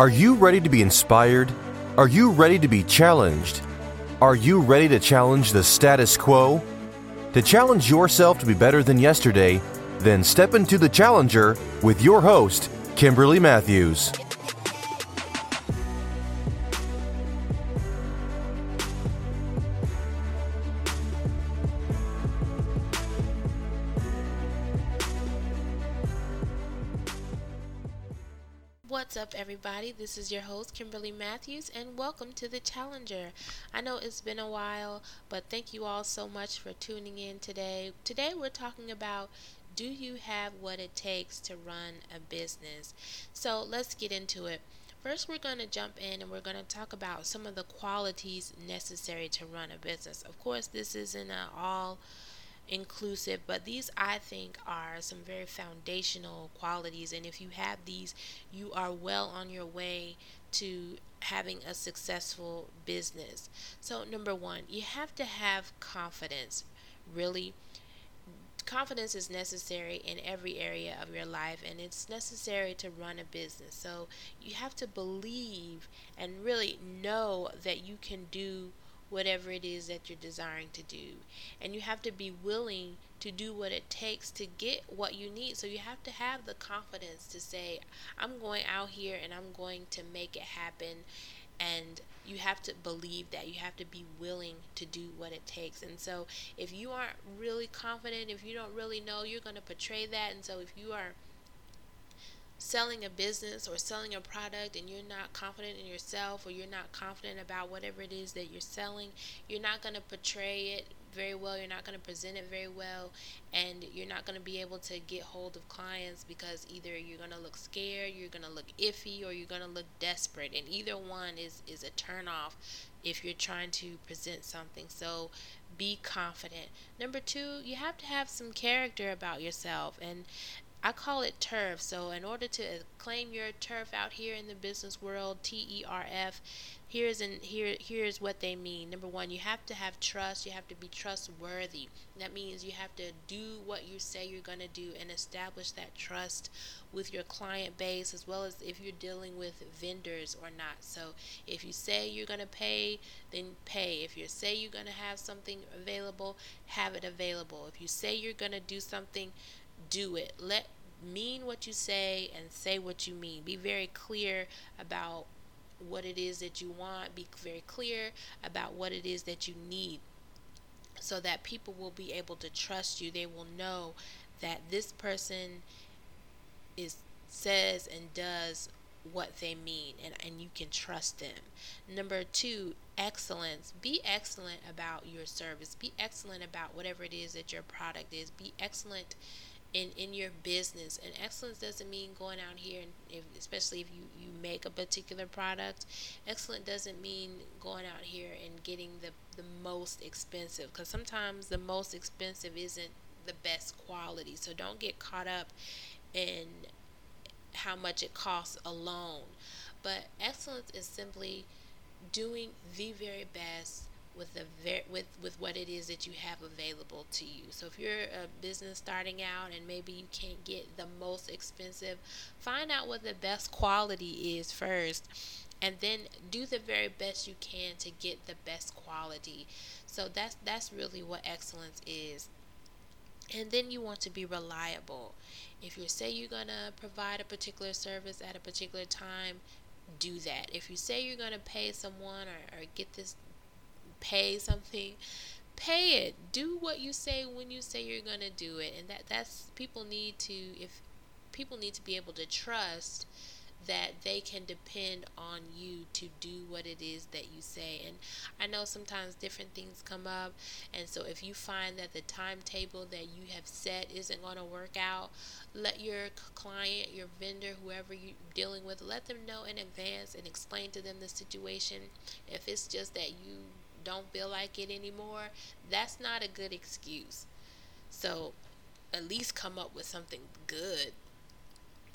Are you ready to be inspired? Are you ready to be challenged? Are you ready to challenge the status quo? To challenge yourself to be better than yesterday, then step into the challenger with your host, Kimberly Matthews. This is your host, Kimberly Matthews, and welcome to The Challenger. I know it's been a while, but thank you all so much for tuning in today. Today, we're talking about do you have what it takes to run a business? So, let's get into it. First, we're going to jump in and we're going to talk about some of the qualities necessary to run a business. Of course, this isn't an all inclusive, but these I think are some very foundational qualities. And if you have these, you are well on your way to having a successful business. So, number one, you have to have confidence. Really, confidence is necessary in every area of your life and it's necessary to run a business. So, you have to believe and really know that you can do whatever it is that you're desiring to do. And you have to be willing to do what it takes to get what you need. So you have to have the confidence to say, I'm going out here and I'm going to make it happen. And you have to believe that. You have to be willing to do what it takes. And so if you aren't really confident, if you don't really know, you're going to portray that. And so if you are selling a business or selling a product and you're not confident in yourself or you're not confident about whatever it is that you're selling, you're not going to portray it very well, you're not going to present it very well, and you're not going to be able to get hold of clients because either you're going to look scared, you're going to look iffy, or you're going to look desperate. And either one is, is a turn off if you're trying to present something. So be confident. Number two, you have to have some character about yourself. And I call it turf. So, in order to uh, claim your turf out here in the business world, T E R F, here's an here here's what they mean. Number one, you have to have trust. You have to be trustworthy. That means you have to do what you say you're to do and establish that trust with your client base as well as if you're dealing with vendors or not. So, if you say you're to pay, then pay. If you say you're to have something available, have it available. If you say you're to do something do it. Let mean what you say and say what you mean. Be very clear about what it is that you want. Be very clear about what it is that you need so that people will be able to trust you. They will know that this person is says and does what they mean and, and you can trust them. Number two, excellence. Be excellent about your service. Be excellent about whatever it is that your product is. Be excellent in in your business. And excellence doesn't mean going out here and if, especially if you you make a particular product. Excellent doesn't mean going out here and getting the the most expensive because sometimes the most expensive isn't the best quality. So don't get caught up in how much it costs alone. But excellence is simply doing the very best with the ver- with with what it is that you have available to you. So if you're a business starting out and maybe you can't get the most expensive, find out what the best quality is first and then do the very best you can to get the best quality. So that's that's really what excellence is. And then you want to be reliable. If you say you're going to provide a particular service at a particular time, do that. If you say you're going to pay someone or, or get this pay something pay it do what you say when you say you're going to do it and that that's people need to if people need to be able to trust that they can depend on you to do what it is that you say. And I know sometimes different things come up, and so if you find that the timetable that you have set isn't going to work out, let your client, your vendor, whoever you're dealing with, let them know in advance and explain to them the situation. If it's just that you don't feel like it anymore, that's not a good excuse. So at least come up with something good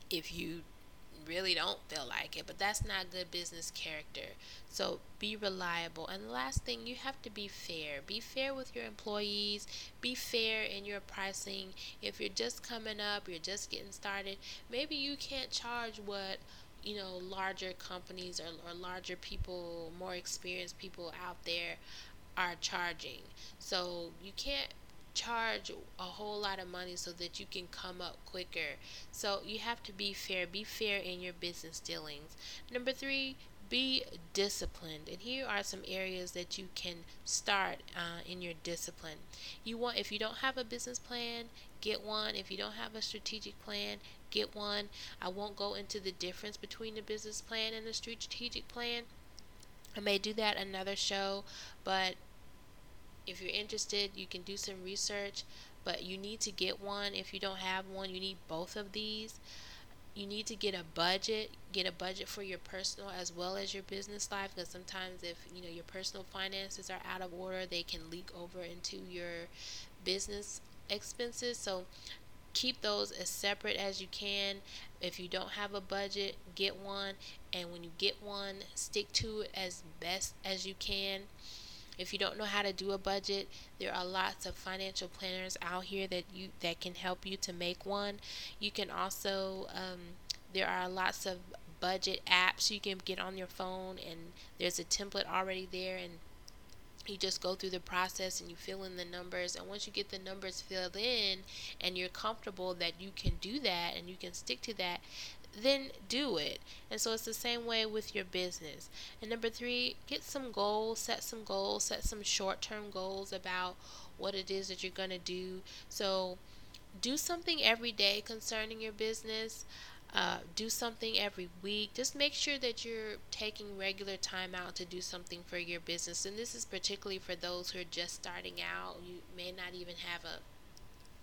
if you really don't feel like it, but that's not good business character. So be reliable. And the last thing, you have to be fair. Be fair with your employees, be fair in your pricing. If you're just coming up, you're just getting started, maybe you can't charge what you know larger companies or, or larger people more experienced people out there are charging. So you can't charge a whole lot of money so that you can come up quicker. So you have to be fair. Be fair in your business dealings. Number three be disciplined. And here are some areas that you can start uh, in your discipline. You want if you don't have a business plan get one. If you don't have a strategic plan get one. I won't go into the difference between the business plan and the strategic plan. I may do that another show but if you're interested you can do some research but you need to get one. If you don't have one you need both of these. You need to get a budget get a budget for your personal as well as your business life because sometimes if you know your personal finances are out of order they can leak over into your business expenses. So keep those as separate as you can if you don't have a budget get one and when you get one stick to it as best as you can if you don't know how to do a budget, there are lots of financial planners out here that you that can help you to make one. You can also um, there are lots of budget apps you can get on your phone, and there's a template already there, and you just go through the process and you fill in the numbers and once you get the numbers filled in and you're comfortable that you can do that and you can stick to that then do it. And so it's the same way with your business. And number three, get some goals, set some goals, set some short term goals about what it is that you're going to do. So do something every day concerning your business. Uh, do something every week. Just make sure that you're taking regular time out to do something for your business. And this is particularly for those who are just starting out. You may not even have a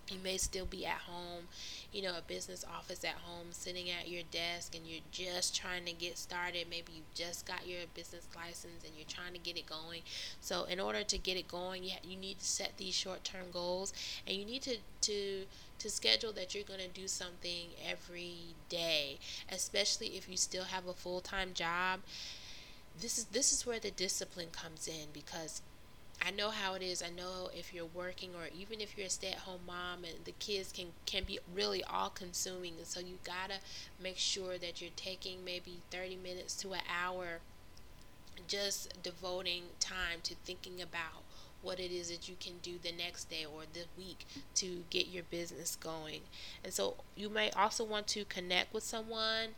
you may still be at home, you know, a business office at home, sitting at your desk, and you're just trying to get started. Maybe you just got your business license and you're trying to get it going. So, in order to get it going, you, you need to set these short term goals and you need to, to to schedule that you're going to do something every day, especially if you still have a full time job. This is this is where the discipline comes in because I know how it is. I know if you're working or even if you're a stay-at-home mom and the kids can can be really all-consuming, and so you gotta make sure that you're taking maybe 30 minutes to an hour, just devoting time to thinking about what it is that you can do the next day or the week to get your business going. And so you may also want to connect with someone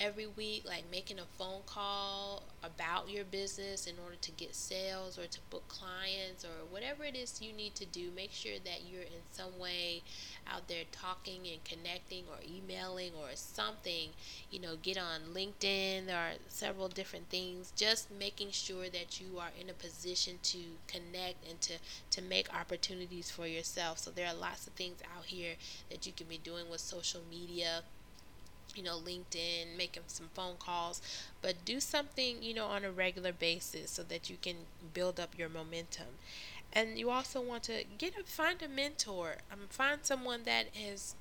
every week, like making a phone call about your business in order to get sales or to book clients or whatever it is you need to do. Make sure that you're in some way out there talking and connecting or emailing or something. You know, get on LinkedIn. There are several different things. Just making sure that you are in a position to connect and to, to make opportunities for yourself. So there are lots of things out here that you can be doing with social media you know, LinkedIn, making some phone calls, but do something, you know, on a regular basis so that you can build up your momentum. And you also want to get a find a mentor. Um, find someone that is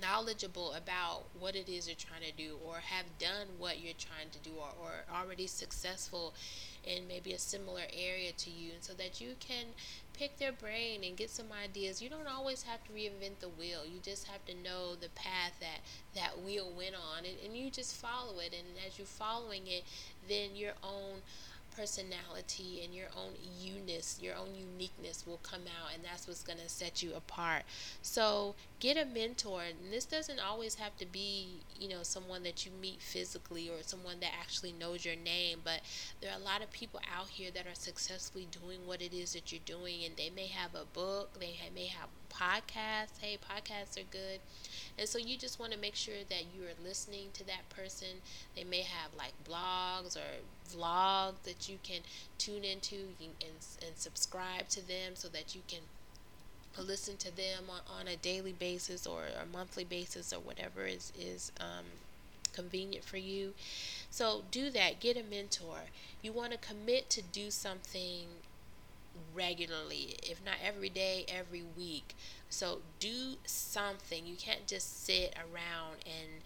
knowledgeable about what it is you're trying to do or have done what you're trying to do or, or already successful in maybe a similar area to you. And so that you can pick their brain and get some ideas. You don't always have to reinvent the wheel. You just have to know the path that that wheel went on. And, and you just follow it. And as you're following it then your own personality and your own uniqueness, your own uniqueness will come out, and that's what's going to set you apart. So, get a mentor. And this doesn't always have to be, you know, someone that you meet physically or someone that actually knows your name, but there are a lot of people out here that are successfully doing what it is that you're doing, and they may have a book, they may have podcasts. Hey, podcasts are good. And so you just want to make sure that you are listening to that person. They may have like blogs or vlogs that you can tune into and, and subscribe to them so that you can listen to them on, on a daily basis or a monthly basis or whatever is, is um, convenient for you. So do that. Get a mentor. You want to commit to do something regularly, if not every day, every week. So do something. You can't just sit around and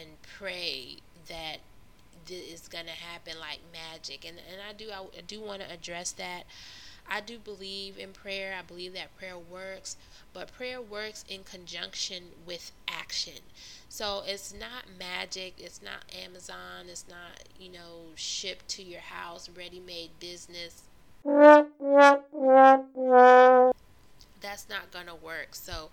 and pray that this is gonna happen like magic. And and I do I, I do want to address that. I do believe in prayer. I believe that prayer works, but prayer works in conjunction with action. So it's not magic, it's not Amazon, it's not, you know, shipped to your house, ready made business. That's not going to work. So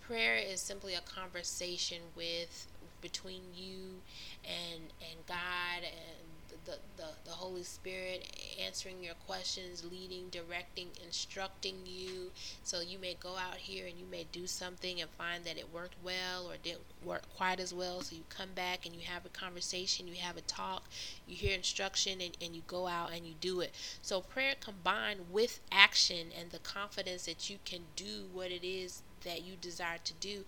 prayer is simply a conversation with between you and and God and the, the, the Holy Spirit answering your questions, leading, directing, instructing you. So you may go out here and you may do something and find that it worked well or didn't work quite as well. So you come back and you have a conversation, you have a talk, you hear instruction, and, and you go out and you do it. So prayer combined with action and the confidence that you can do what it is that you desire to do,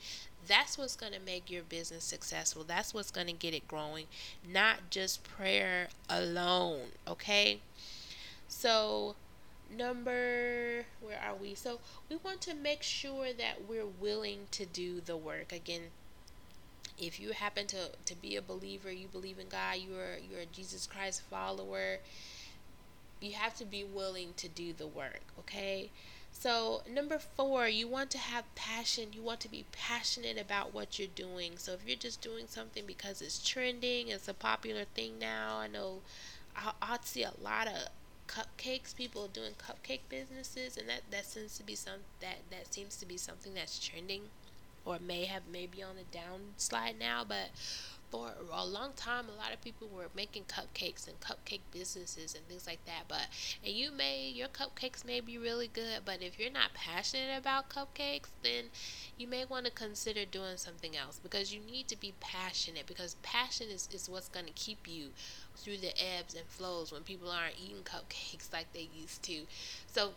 that's what's going to make your business successful. That's what's going to get it growing, not just prayer alone. Okay. So, number, where are we? So, we want to make sure that we're willing to do the work. Again, if you happen to, to be a believer, you believe in God, you're, you're a Jesus Christ follower, you have to be willing to do the work. Okay. So, number four, you want to have passion. You want to be passionate about what you're doing. So, if you're just doing something because it's trending, it's a popular thing now. I know I, see a lot of cupcakes, people doing cupcake businesses, and that, that seems to be some that that seems to be something that's trending, or may have maybe on the downslide now. But for a long time a lot of people were making cupcakes and cupcake businesses and things like that but and you may your cupcakes may be really good but if you're not passionate about cupcakes then you may want to consider doing something else because you need to be passionate because passion is, is what's going to keep you through the ebbs and flows when people aren't eating cupcakes like they used to. So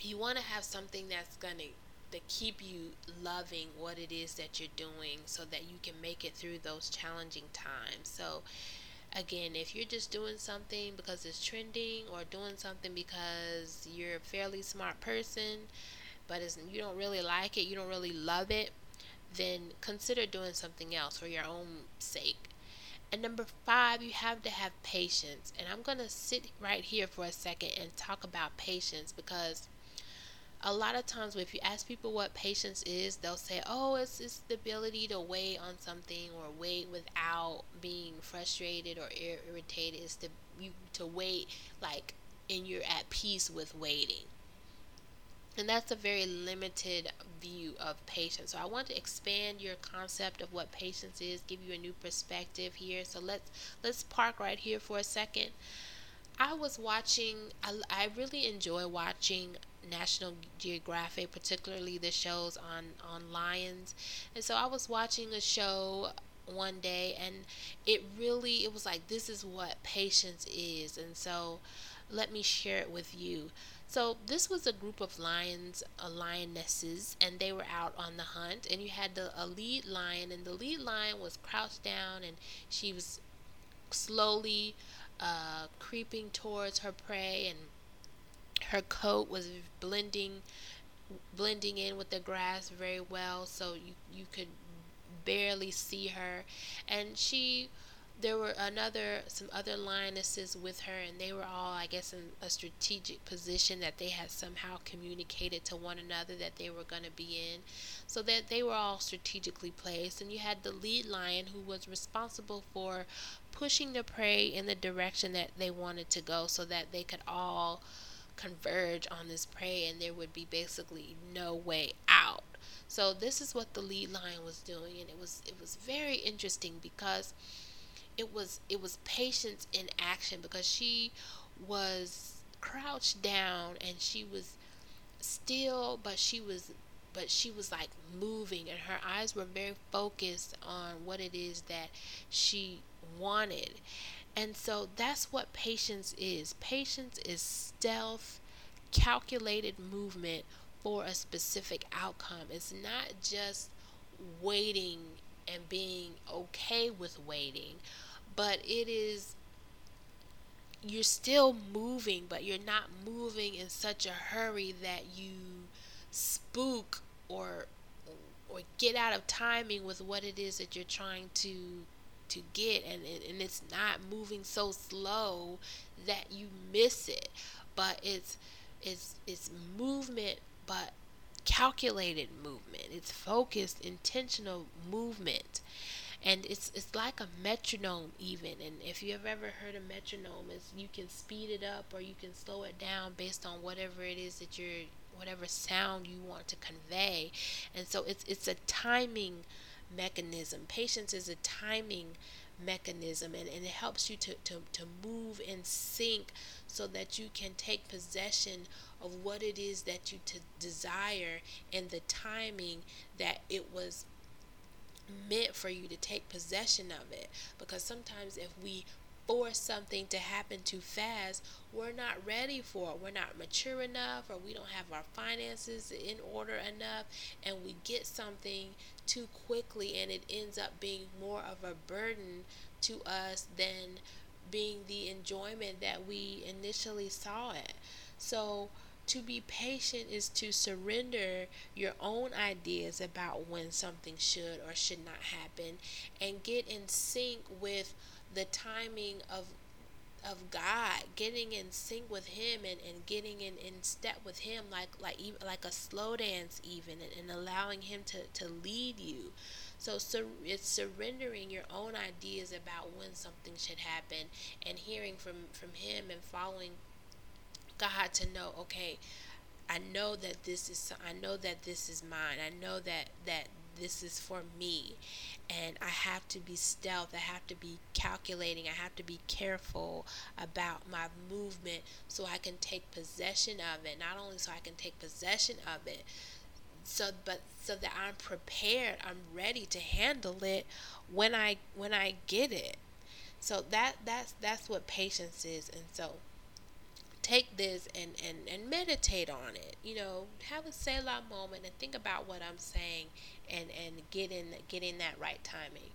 you want to have something that's going to that keep you loving what it is that you're doing so that you can make it through those challenging times. So, again, if you're just doing something because it's trending or doing something because you're a fairly smart person, but you don't really like it, you don't really love it, then consider doing something else for your own sake. And number five, you have to have patience. And I'm going to sit right here for a second and talk about patience because a lot of times if you ask people what patience is they'll say oh it's, it's the ability to wait on something or wait without being frustrated or irritated. It's to you to wait like and you're at peace with waiting. And that's a very limited view of patience. So i want to expand your concept of what patience is give you a new perspective here. So let's let's park right here for a second. I was watching, I, I really enjoy watching National Geographic, particularly the shows on, on lions. And so I was watching a show one day and it really it was like this is what patience is and so let me share it with you so this was a group of lions uh, lionesses and they were out on the hunt and you had the a lead lion and the lead lion was crouched down and she was slowly uh, creeping towards her prey and her coat was blending blending in with the grass very well so you you could barely see her. And she there were another some other lionesses with her and they were all i guess in a strategic position that they had somehow communicated to one another that they were going to be in. So that they were all strategically placed and you had the lead lion who was responsible for pushing the prey in the direction that they wanted to go so that they could all converge on this prey and there would be basically no way out. So this is what the lead lion was doing and it was it was very interesting because it was it was patience in action because she was crouched down and she was still but she was but she was like moving and her eyes were very focused on what it is that she wanted and so that's what patience is. Patience is stealth, calculated movement for a specific outcome. It's not just waiting and being okay with waiting, but it is you're still moving, but you're not moving in such a hurry that you spook or or get out of timing with what it is that you're trying to to get and, and it's not moving so slow that you miss it. But it's it's it's movement but calculated movement. It's focused intentional movement. And it's it's like a metronome even. And if you've ever heard a metronome is you can speed it up or you can slow it down based on whatever it is that you're whatever sound you want to convey. And so it's it's a timing mechanism patience is a timing mechanism and, and it helps you to, to, to move in sync so that you can take possession of what it is that you to desire and the timing that it was meant for you to take possession of it. Because sometimes if we force something to happen too fast, we're not ready for it. We're not mature enough, or we don't have our finances in order enough, and we get something too quickly, and it ends up being more of a burden to us than being the enjoyment that we initially saw it. So, to be patient is to surrender your own ideas about when something should or should not happen and get in sync with the timing of of God, getting in sync with Him and, and getting in, in step with Him like like even like a slow dance even and, and allowing Him to, to lead you. So, so it's surrendering your own ideas about when something should happen and hearing from, from Him and following God to know, okay, I know that this is I know that this is mine. I know that that this is for me. And I have to be stealth. I have to be calculating. I have to be careful about my movement so I can take possession of it. Not only so I can take possession of it, so but so that I'm prepared, I'm ready to handle it when I when I get it. So that that's that's what patience is. And so take this and, and, and meditate on it. You know, have a Selah moment and think about what I'm saying and, and get in get in that right timing.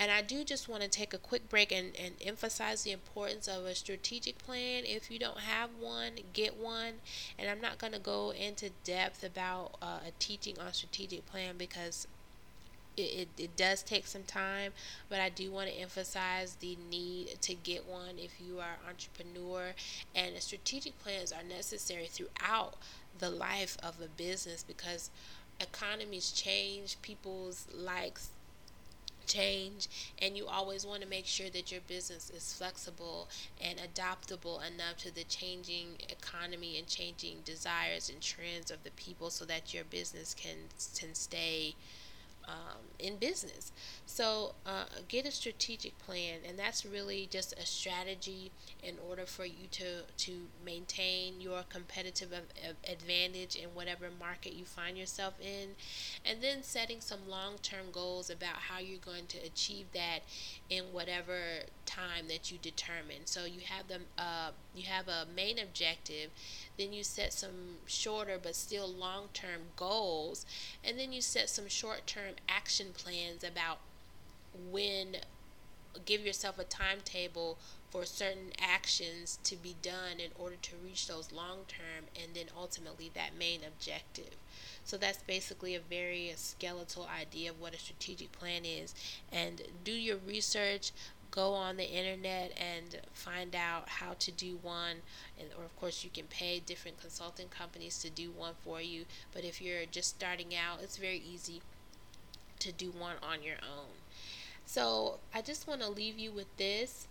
And I do just want to take a quick break and, and emphasize the importance of a strategic plan. If you don't have one, get one. And I'm not going to go into depth about uh, a teaching on strategic plan because it, it, it, does take some time, but I do want to emphasize the need to get one if you are an entrepreneur. And strategic plans are necessary throughout the life of a business because economies change, people's likes change and you always want to make sure that your business is flexible and adaptable enough to the changing economy and changing desires and trends of the people so that your business can can stay um, in business. So uh, get a strategic plan, and that's really just a strategy in order for you to to maintain your competitive advantage in whatever market you find yourself in, and then setting some long-term goals about how you're going to achieve that in whatever time that you determine. So you have them. Uh, you have a main objective, then you set some shorter but still long-term goals, and then you set some short-term action plans about when give yourself a timetable for certain actions to be done in order to reach those long term and then ultimately that main objective. So that's basically a very skeletal idea of what a strategic plan is. And do your research, go on the internet and find out how to do one and or of course you can pay different consulting companies to do one for you but if you're just starting out it's very easy to do one on your own so I just want to leave you with this.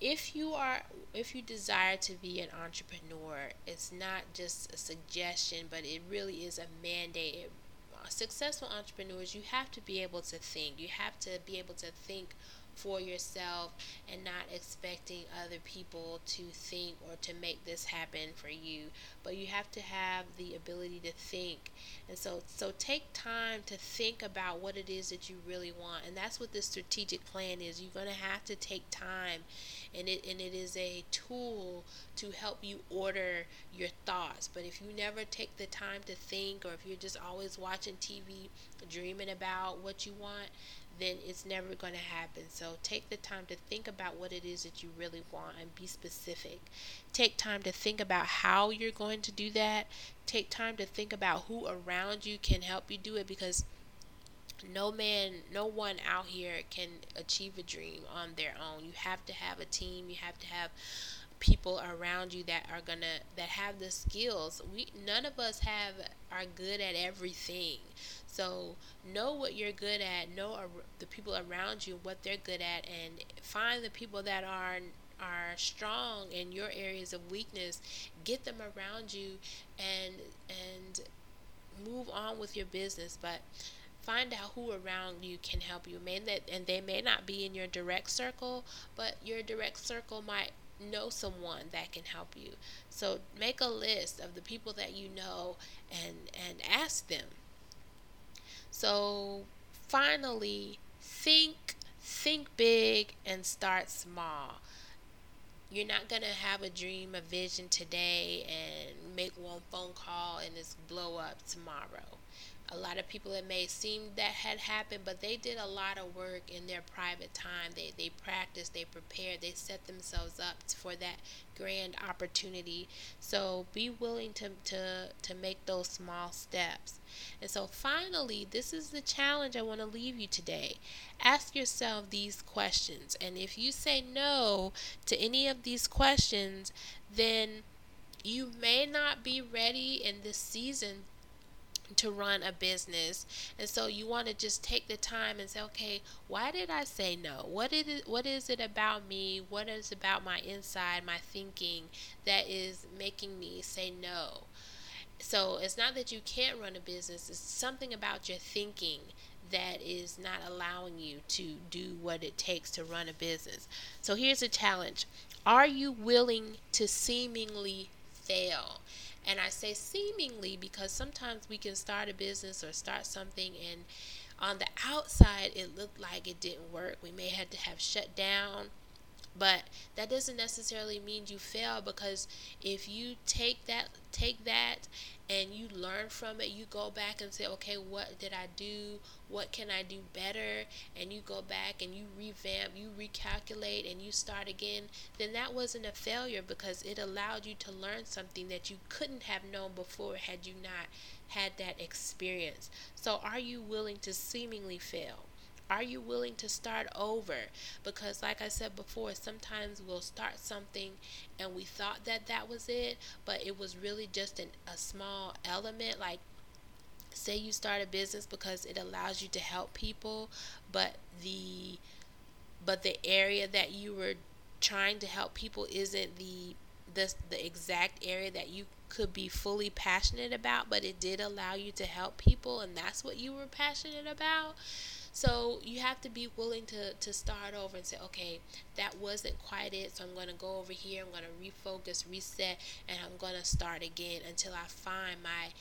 If you are if you desire to be an entrepreneur, it's not just a suggestion, but it really is a mandate. It, uh, successful entrepreneurs, you have to be able to think. You have to be able to think for yourself and not expecting other people to think or to make this happen for you. But you have to have the ability to think. And so so take time to think about what it is that you really want. And that's what this strategic plan is. You're going to have to take time. And it and it is a tool to help you order your thoughts. But if you never take the time to think or if you're just always watching TV dreaming about what you want then it's never going to happen. So take the time to think about what it is that you really want and be specific. Take time to think about how you're going to do that. Take time to think about who around you can help you do it because no man, no one out here can achieve a dream on their own. You have to have a team, you have to have people around you that are gonna that have the skills we none of us have are good at everything so know what you're good at know the people around you what they're good at and find the people that are are strong in your areas of weakness. Get them around you and and move on with your business but find out who around you can help you. May that and they may not be in your direct circle but your direct circle might know someone that can help you. So make a list of the people that you know and and ask them so finally think think big and start small you're not going to have a dream, a vision today and make one phone call and it's blow up tomorrow. A lot of people it may seem that had happened, but they did a lot of work in their private time. They they practiced, they prepared, they set themselves up for that grand opportunity. So be willing to to to make those small steps. And so finally, this is the challenge I want to leave you today. Ask yourself these questions. And if you say no to any of these questions, then you may not be ready in this season to run a business. And so you want to just take the time and say okay why did i say no? What is it what is it about me? What is about my inside my thinking that is making me say no? So it's not that you can't run a business it's something about your thinking that is not allowing you to do what it takes to run a business. So here's a challenge. Are you willing to seemingly fail and I say seemingly because sometimes we can start a business or start something and on the outside it looked like it didn't work. We may have to have shut down but that doesn't necessarily mean you fail because if you take that take that and you learn from it, you go back and say, okay, what did I do? What can I do better? And you go back and you revamp, you recalculate, and you start again, then that wasn't a failure because it allowed you to learn something that you couldn't have known before had you not had that experience. So, are you willing to seemingly fail? Are you willing to start over? Because, like I said before, sometimes we'll start something and we thought that that was it, but it was really just an, a small element. Like, say you start a business because it allows you to help people, but the but the area that you were trying to help people isn't the the, the exact area that you could be fully passionate about, but it did allow you to help people, and that's what you were passionate about. So you have to be willing to, to start over and say, okay, that wasn't quite it. So I'm going to go over here. I'm going to refocus, reset, and I'm going to start again until I find my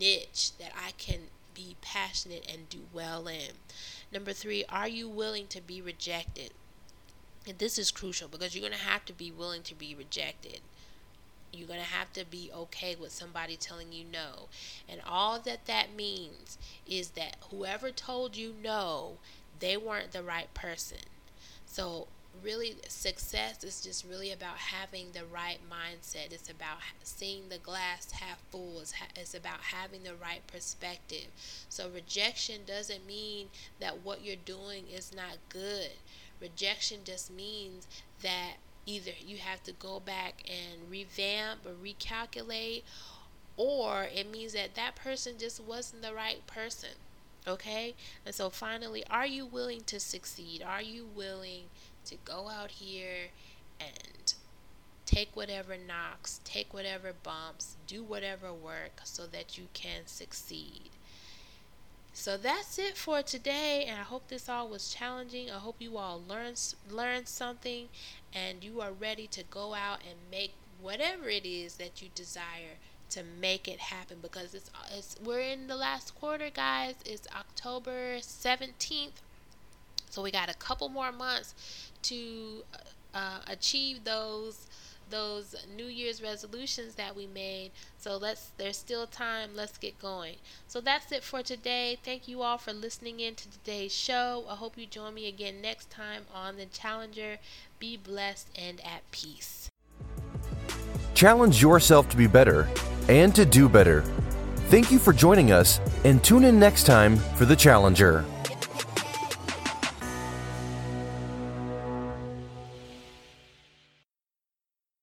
niche that I can be passionate and do well in. Number three, are you willing to be rejected? And this is crucial because you're going to have to be willing to be rejected. You're going to have to be okay with somebody telling you no. And all that that means is that whoever told you no, they weren't the right person. So, really, success is just really about having the right mindset. It's about seeing the glass half full, it's, ha- it's about having the right perspective. So, rejection doesn't mean that what you're doing is not good. Rejection just means that either you have to go back and revamp or recalculate or it means that that person just wasn't the right person okay? And so finally are you willing to succeed? Are you willing to go out here and take whatever knocks take whatever bumps do whatever work so that you can succeed so that's it for today, and I hope this all was challenging. I hope you all learned learned something, and you are ready to go out and make whatever it is that you desire to make it happen. Because it's it's we're in the last quarter, guys. It's October seventeenth, so we got a couple more months to uh, achieve those those New Year's resolutions that we made. So let's there's still time. Let's get going. So that's it for today. Thank you all for listening in to today's show. I hope you join me again next time on the Challenger. Be blessed and at peace. Challenge yourself to be better and to do better. Thank you for joining us and tune in next time for the Challenger.